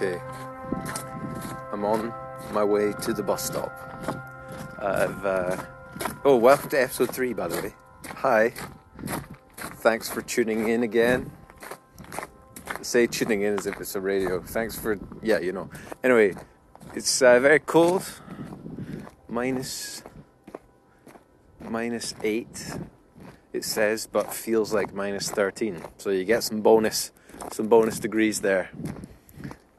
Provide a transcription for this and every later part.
Okay, I'm on my way to the bus stop. Uh, oh, welcome to episode three, by the way. Hi, thanks for tuning in again. Say tuning in as if it's a radio. Thanks for, yeah, you know. Anyway, it's uh, very cold. Minus, minus eight, it says, but feels like minus 13. So you get some bonus, some bonus degrees there.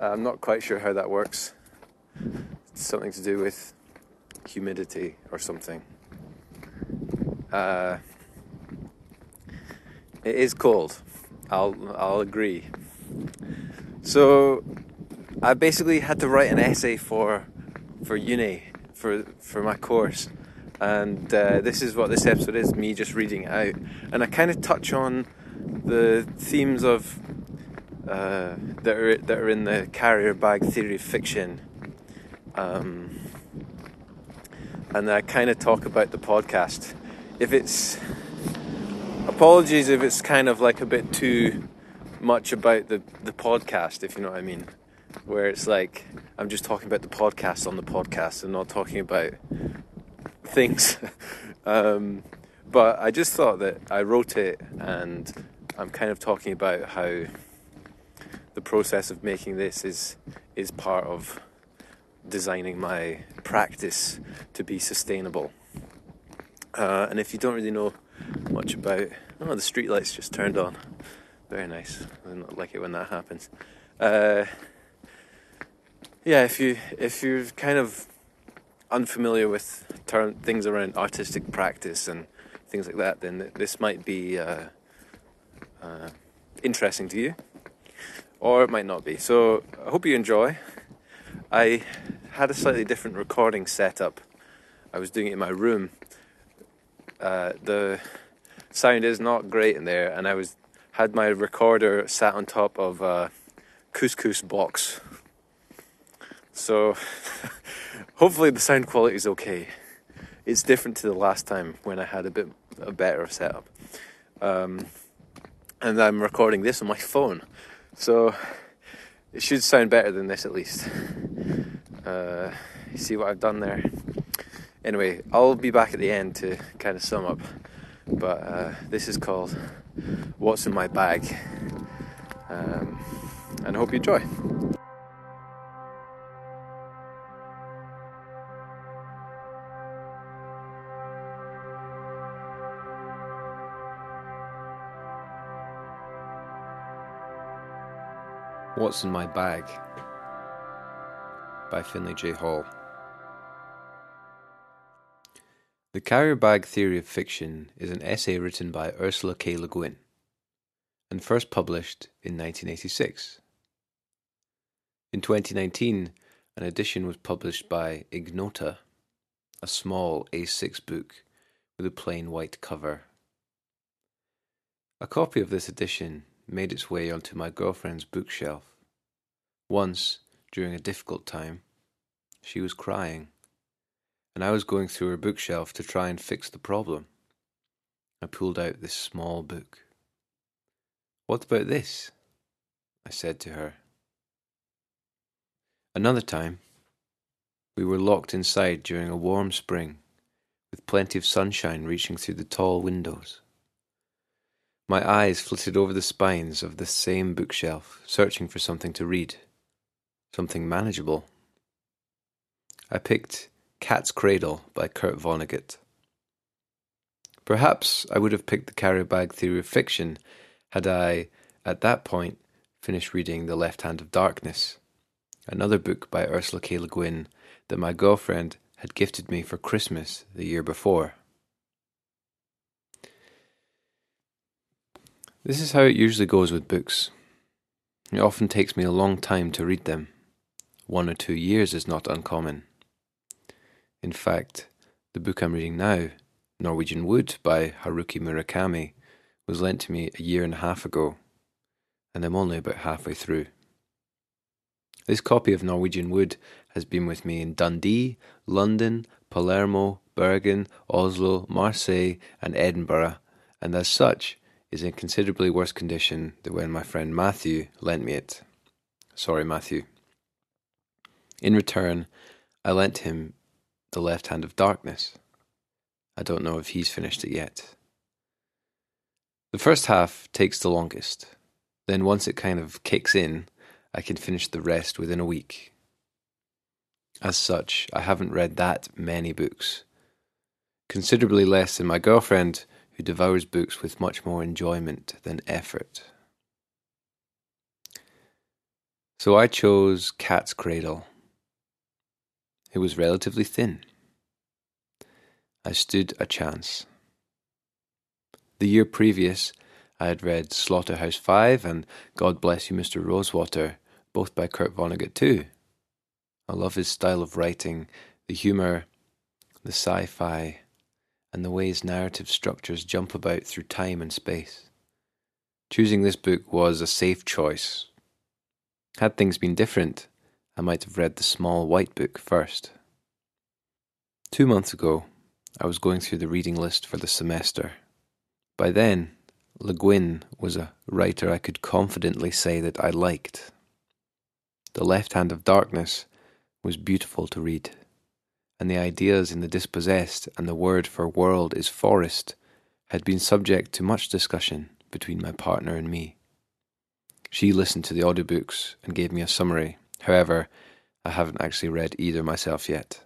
I'm not quite sure how that works. It's something to do with humidity or something. Uh, it is cold. I'll I'll agree. So I basically had to write an essay for for uni for for my course, and uh, this is what this episode is: me just reading it out, and I kind of touch on the themes of uh, that are that are in the carrier bag theory of fiction, um, and I kind of talk about the podcast. If it's apologies if it's kind of like a bit too much about the the podcast, if you know what I mean, where it's like I'm just talking about the podcast on the podcast and not talking about things. um, but I just thought that I wrote it and I'm kind of talking about how the process of making this is is part of designing my practice to be sustainable. Uh, and if you don't really know much about, oh, the streetlights just turned on. Very nice. I don't like it when that happens. Uh, yeah, if you if you're kind of unfamiliar with things around artistic practice and things like that, then this might be uh, uh, interesting to you or it might not be. So I hope you enjoy. I had a slightly different recording setup. I was doing it in my room. Uh, the sound is not great in there, and I was had my recorder sat on top of a couscous box. So hopefully the sound quality is okay. It's different to the last time when I had a bit a better setup. Um, and I'm recording this on my phone. So it should sound better than this at least. Uh, see what I've done there? Anyway, I'll be back at the end to kind of sum up. But uh, this is called What's in My Bag. Um, and I hope you enjoy. What's in My Bag by Finley J. Hall. The Carrier Bag Theory of Fiction is an essay written by Ursula K. Le Guin and first published in 1986. In 2019, an edition was published by Ignota, a small A6 book with a plain white cover. A copy of this edition made its way onto my girlfriend's bookshelf. Once, during a difficult time, she was crying, and I was going through her bookshelf to try and fix the problem. I pulled out this small book. What about this? I said to her. Another time, we were locked inside during a warm spring, with plenty of sunshine reaching through the tall windows. My eyes flitted over the spines of the same bookshelf, searching for something to read, something manageable. I picked Cat's Cradle by Kurt Vonnegut. Perhaps I would have picked the carrier bag theory of fiction had I, at that point, finished reading The Left Hand of Darkness, another book by Ursula K. Le Guin that my girlfriend had gifted me for Christmas the year before. This is how it usually goes with books. It often takes me a long time to read them. One or two years is not uncommon. In fact, the book I'm reading now, Norwegian Wood by Haruki Murakami, was lent to me a year and a half ago, and I'm only about halfway through. This copy of Norwegian Wood has been with me in Dundee, London, Palermo, Bergen, Oslo, Marseille, and Edinburgh, and as such, is in considerably worse condition than when my friend Matthew lent me it. Sorry, Matthew. In return, I lent him The Left Hand of Darkness. I don't know if he's finished it yet. The first half takes the longest. Then, once it kind of kicks in, I can finish the rest within a week. As such, I haven't read that many books. Considerably less than my girlfriend, who devours books with much more enjoyment than effort. So I chose Cat's Cradle. It was relatively thin. I stood a chance. The year previous, I had read Slaughterhouse Five and God Bless You, Mr. Rosewater, both by Kurt Vonnegut too. I love his style of writing, the humour, the sci fi, and the way his narrative structures jump about through time and space. Choosing this book was a safe choice. Had things been different, I might have read the small white book first. Two months ago, I was going through the reading list for the semester. By then, Le Guin was a writer I could confidently say that I liked. The Left Hand of Darkness was beautiful to read, and the ideas in The Dispossessed and the word for world is forest had been subject to much discussion between my partner and me. She listened to the audiobooks and gave me a summary. However, I haven't actually read either myself yet.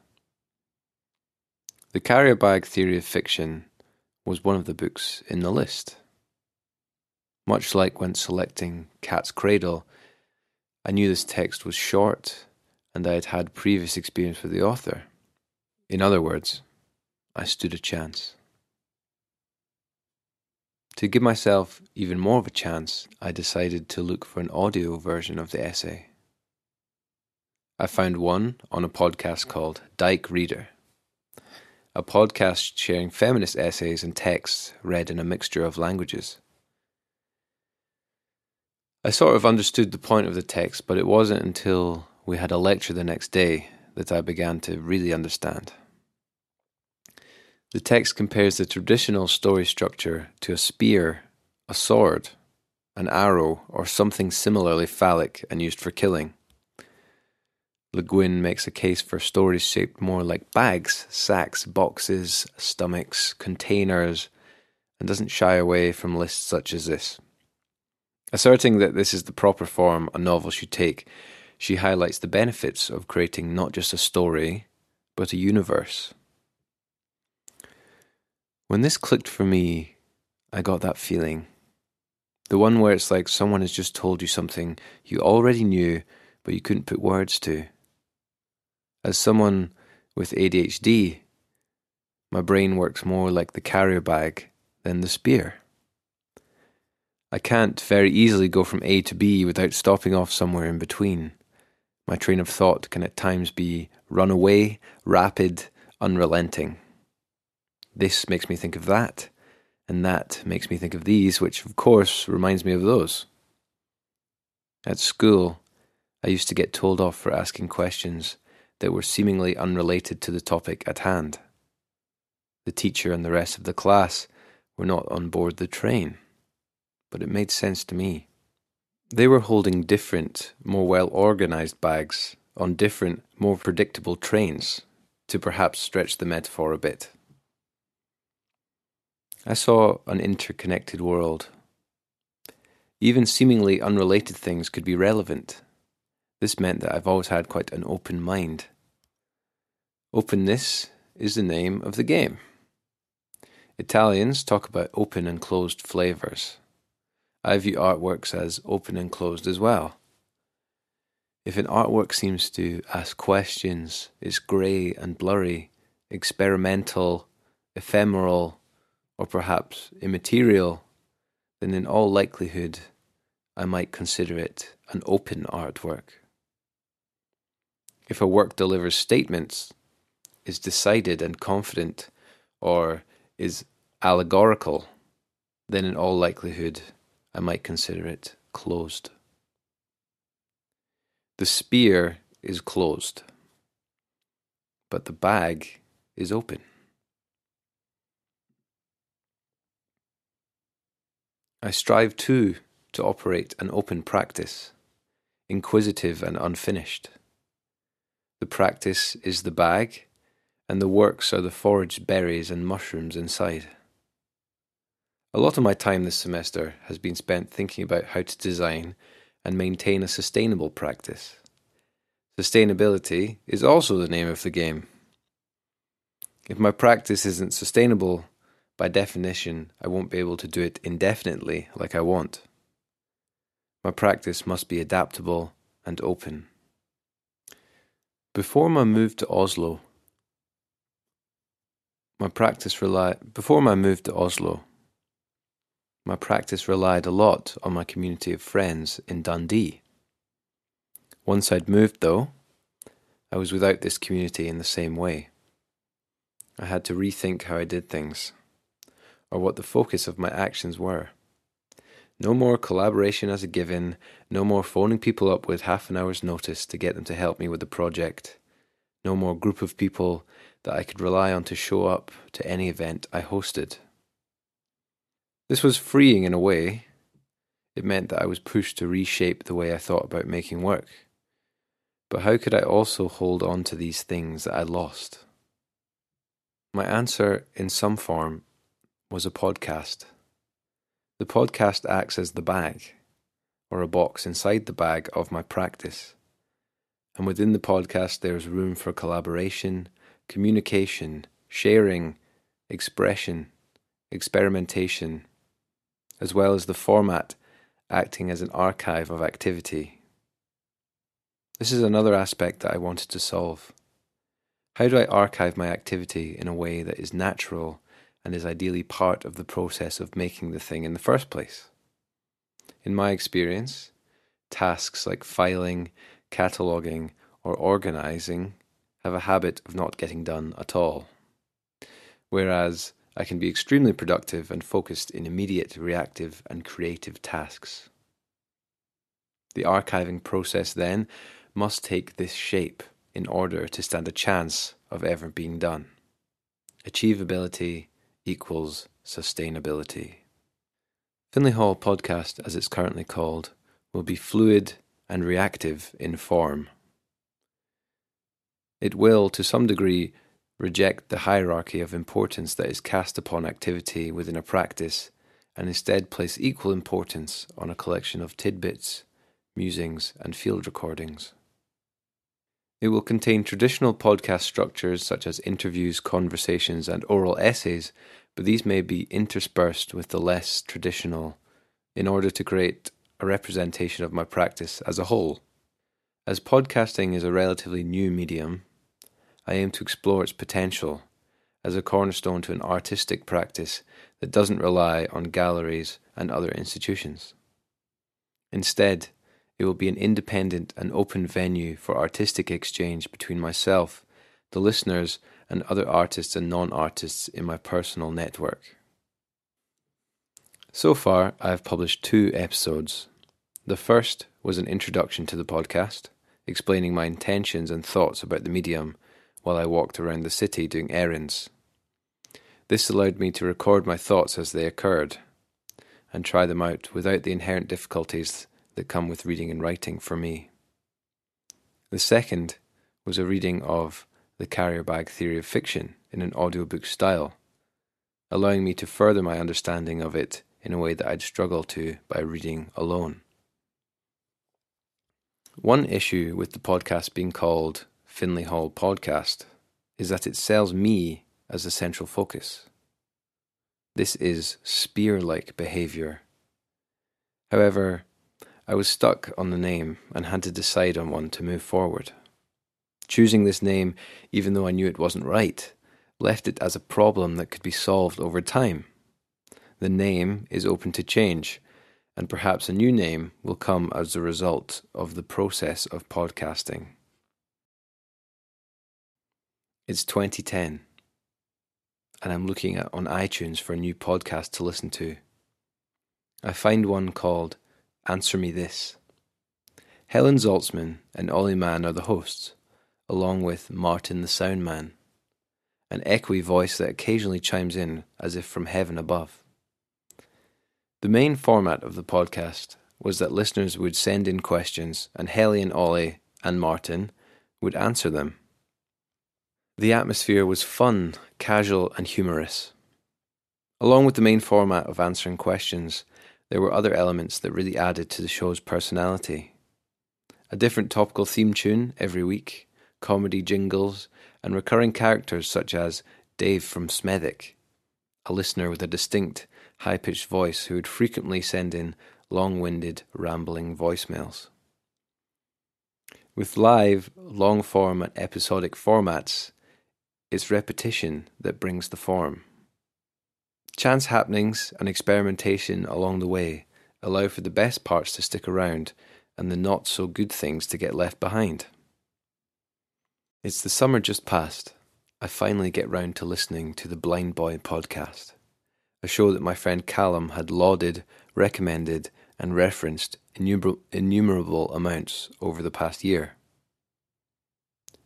The Carrier Bag Theory of Fiction was one of the books in the list. Much like when selecting Cat's Cradle, I knew this text was short and I had had previous experience with the author. In other words, I stood a chance. To give myself even more of a chance, I decided to look for an audio version of the essay. I found one on a podcast called Dæyke Reader, a podcast sharing feminist essays and texts read in a mixture of languages. I sort of understood the point of the text, but it wasn't until we had a lecture the next day that I began to really understand. The text compares the traditional story structure to a spear, a sword, an arrow, or something similarly phallic and used for killing. Le Guin makes a case for stories shaped more like bags, sacks, boxes, stomachs, containers, and doesn't shy away from lists such as this. Asserting that this is the proper form a novel should take, she highlights the benefits of creating not just a story, but a universe. When this clicked for me, I got that feeling. The one where it's like someone has just told you something you already knew, but you couldn't put words to. As someone with ADHD, my brain works more like the carrier bag than the spear. I can't very easily go from A to B without stopping off somewhere in between. My train of thought can at times be runaway, rapid, unrelenting. This makes me think of that, and that makes me think of these, which of course reminds me of those. At school, I used to get told off for asking questions that were seemingly unrelated to the topic at hand. The teacher and the rest of the class were not on board the train but it made sense to me. They were holding different, more well organized bags on different, more predictable trains, to perhaps stretch the metaphor a bit. I saw an interconnected world. Even seemingly unrelated things could be relevant. This meant that I've always had quite an open mind. Openness is the name of the game. Italians talk about open and closed flavors. I view artworks as open and closed as well. If an artwork seems to ask questions, it's grey and blurry, experimental, ephemeral, or perhaps immaterial, then in all likelihood I might consider it an open artwork. If a work delivers statements, is decided and confident, or is allegorical, then in all likelihood I might consider it closed. The spear is closed, but the bag is open. I strive too to operate an open practice, inquisitive and unfinished. the practice is the bag, and the works are the foraged berries and mushrooms inside. A lot of my time this semester has been spent thinking about how to design and maintain a sustainable practice. Sustainability is also the name of the game. If my practice isn't sustainable, by definition, I won't be able to do it indefinitely like I want. My practice must be adaptable and open. Before my move to Oslo, my practice relied before my move to Oslo, my practice relied a lot on my community of friends in Dundee. Once I'd moved, though, I was without this community in the same way. I had to rethink how I did things, or what the focus of my actions were. No more collaboration as a given, no more phoning people up with half an hour's notice to get them to help me with the project, no more group of people that I could rely on to show up to any event I hosted. This was freeing in a way. It meant that I was pushed to reshape the way I thought about making work. But how could I also hold on to these things that I lost? My answer, in some form, was a podcast. The podcast acts as the bag, or a box inside the bag of my practice. And within the podcast, there's room for collaboration, communication, sharing, expression, experimentation, as well as the format acting as an archive of activity. This is another aspect that I wanted to solve. How do I archive my activity in a way that is natural and is ideally part of the process of making the thing in the first place? In my experience, tasks like filing, cataloguing, or organizing have a habit of not getting done at all. Whereas I can be extremely productive and focused in immediate, reactive, and creative tasks. The archiving process then must take this shape in order to stand a chance of ever being done. Achievability equals sustainability. Finley Hall Podcast, as it's currently called, will be fluid and reactive in form. It will, to some degree, reject the hierarchy of importance that is cast upon activity within a practice and instead place equal importance on a collection of tidbits, musings, and field recordings. It will contain traditional podcast structures such as interviews, conversations, and oral essays, but these may be interspersed with the less traditional in order to create a representation of my practice as a whole. As podcasting is a relatively new medium, I aim to explore its potential as a cornerstone to an artistic practice that doesn't rely on galleries and other institutions. Instead, it will be an independent and open venue for artistic exchange between myself, the listeners, and other artists and non artists in my personal network. So far, I have published two episodes. The first was an introduction to the podcast, explaining my intentions and thoughts about the medium while I walked around the city doing errands. This allowed me to record my thoughts as they occurred and try them out without the inherent difficulties that come with reading and writing for me. The second was a reading of The Carrier Bag Theory of Fiction in an audiobook style, allowing me to further my understanding of it in a way that I'd struggle to by reading alone. One issue with the podcast being called Finley Hall Podcast is that it sells me as the central focus. This is spear like behaviour. However, I was stuck on the name and had to decide on one to move forward. Choosing this name, even though I knew it wasn't right, left it as a problem that could be solved over time. The name is open to change, and perhaps a new name will come as a result of the process of podcasting. It's 2010, and I'm looking at on iTunes for a new podcast to listen to. I find one called Answer Me This. Helen Zaltzman and Ollie Mann are the hosts, along with Martin the Sound Man, an echoey voice that occasionally chimes in as if from heaven above. The main format of the podcast was that listeners would send in questions, and Helly and Ollie and Martin would answer them. The atmosphere was fun, casual, and humorous. Along with the main format of answering questions, there were other elements that really added to the show's personality. A different topical theme tune every week, comedy jingles, and recurring characters such as Dave from Smethwick, a listener with a distinct, high pitched voice who would frequently send in long winded, rambling voicemails. With live, long form, and episodic formats, it's repetition that brings the form. Chance happenings and experimentation along the way allow for the best parts to stick around and the not so good things to get left behind. It's the summer just past. I finally get round to listening to the Blindboy podcast, a show that my friend Callum had lauded, recommended, and referenced innumerable, innumerable amounts over the past year.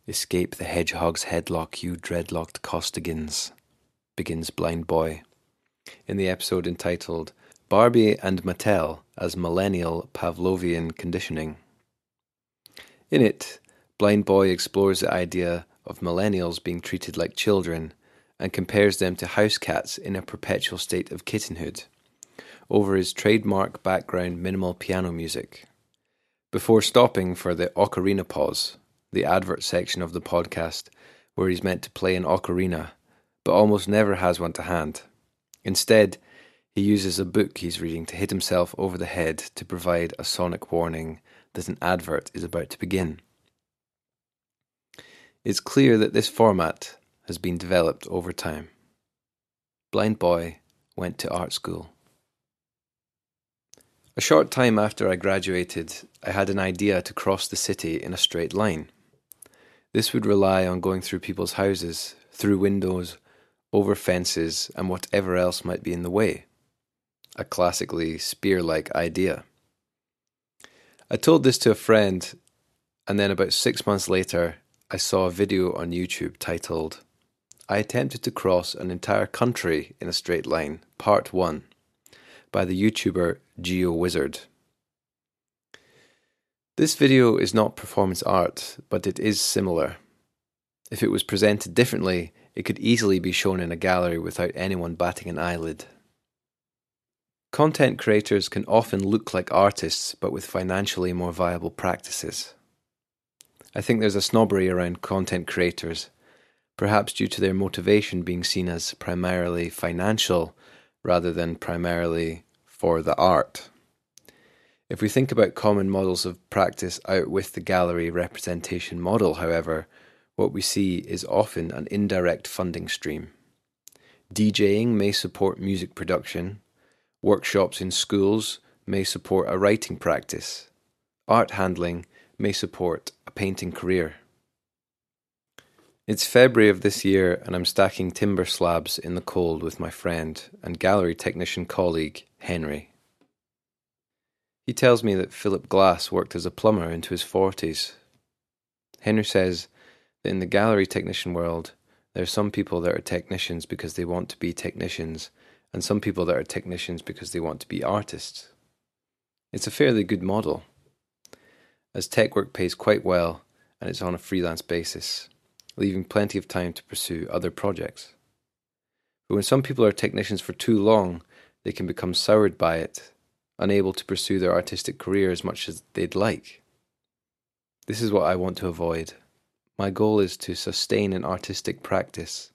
Escape the hedgehog's headlock, you dreadlocked Costigans, begins Blindboy, in the episode entitled Barbie and Mattel as Millennial Pavlovian Conditioning. In it, Blindboy explores the idea of millennials being treated like children and compares them to house cats in a perpetual state of kittenhood over his trademark background minimal piano music. Before stopping for the ocarina pause, the advert section of the podcast, where he's meant to play an ocarina, but almost never has one to hand. Instead, he uses a book he's reading to hit himself over the head to provide a sonic warning that an advert is about to begin. It's clear that this format has been developed over time. Blindboy went to art school. A short time after I graduated, I had an idea to cross the city in a straight line. This would rely on going through people's houses, through windows, over fences, and whatever else might be in the way. A classically spear like idea. I told this to a friend, and then about six months later, I saw a video on YouTube titled, I Attempted to Cross an Entire Country in a Straight Line, Part 1, by the YouTuber GeoWizard. This video is not performance art, but it is similar. If it was presented differently, it could easily be shown in a gallery without anyone batting an eyelid. Content creators can often look like artists, but with financially more viable practices. I think there's a snobbery around content creators, perhaps due to their motivation being seen as primarily financial rather than primarily for the art. If we think about common models of practice out with the gallery representation model, however, what we see is often an indirect funding stream. DJing may support music production, workshops in schools may support a writing practice, art handling may support a painting career. It's February of this year, and I'm stacking timber slabs in the cold with my friend and gallery technician colleague, Henry. He tells me that Philip Glass worked as a plumber into his 40s. Henry says in the gallery technician world, there are some people that are technicians because they want to be technicians, and some people that are technicians because they want to be artists. It's a fairly good model as tech work pays quite well and it's on a freelance basis, leaving plenty of time to pursue other projects. But when some people are technicians for too long, they can become soured by it, unable to pursue their artistic career as much as they'd like. This is what I want to avoid. My goal is to sustain an artistic practice,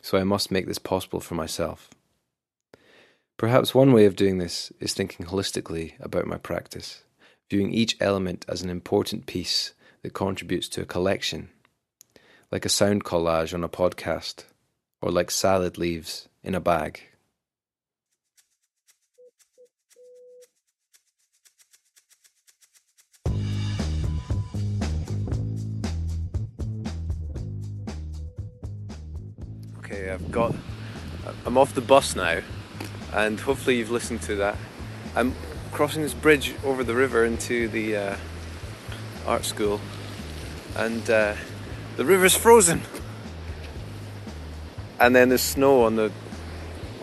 so I must make this possible for myself. Perhaps one way of doing this is thinking holistically about my practice viewing each element as an important piece that contributes to a collection, like a sound collage on a podcast, or like salad leaves in a bag. Okay, I've got. I'm off the bus now, and hopefully you've listened to that. I'm crossing this bridge over the river into the uh, art school, and uh, the river's frozen. And then there's snow on the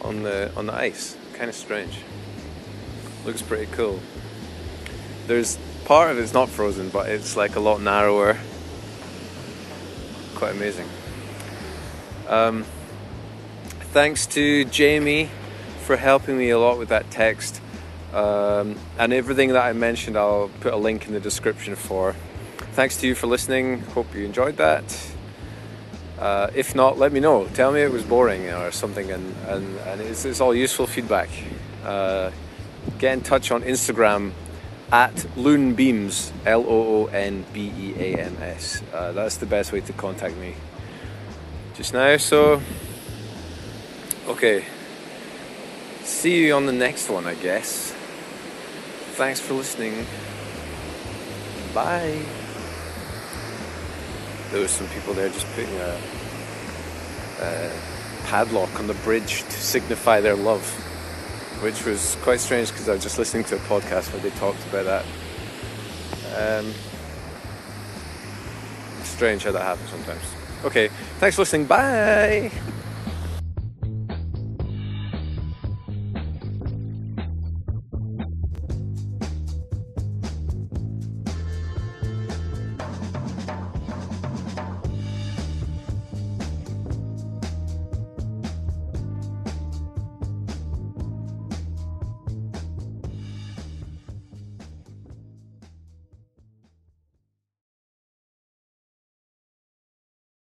on the on the ice. Kind of strange. Looks pretty cool. There's part of it's not frozen, but it's like a lot narrower, quite amazing. Um, thanks to Jamie for helping me a lot with that text. Um, and everything that I mentioned, I'll put a link in the description for. Thanks to you for listening. Hope you enjoyed that. Uh, if not, let me know. Tell me it was boring or something, and, and, and it's, it's all useful feedback. Uh, get in touch on Instagram at Loonbeams, L O O N B E A M S. Uh, that's the best way to contact me just now. So, okay. See you on the next one, I guess. Thanks for listening. Bye. There was some people there just putting a, a padlock on the bridge to signify their love, which was quite strange because I was just listening to a podcast where they talked about that. Um, strange how that happens sometimes. Okay, thanks for listening. Bye.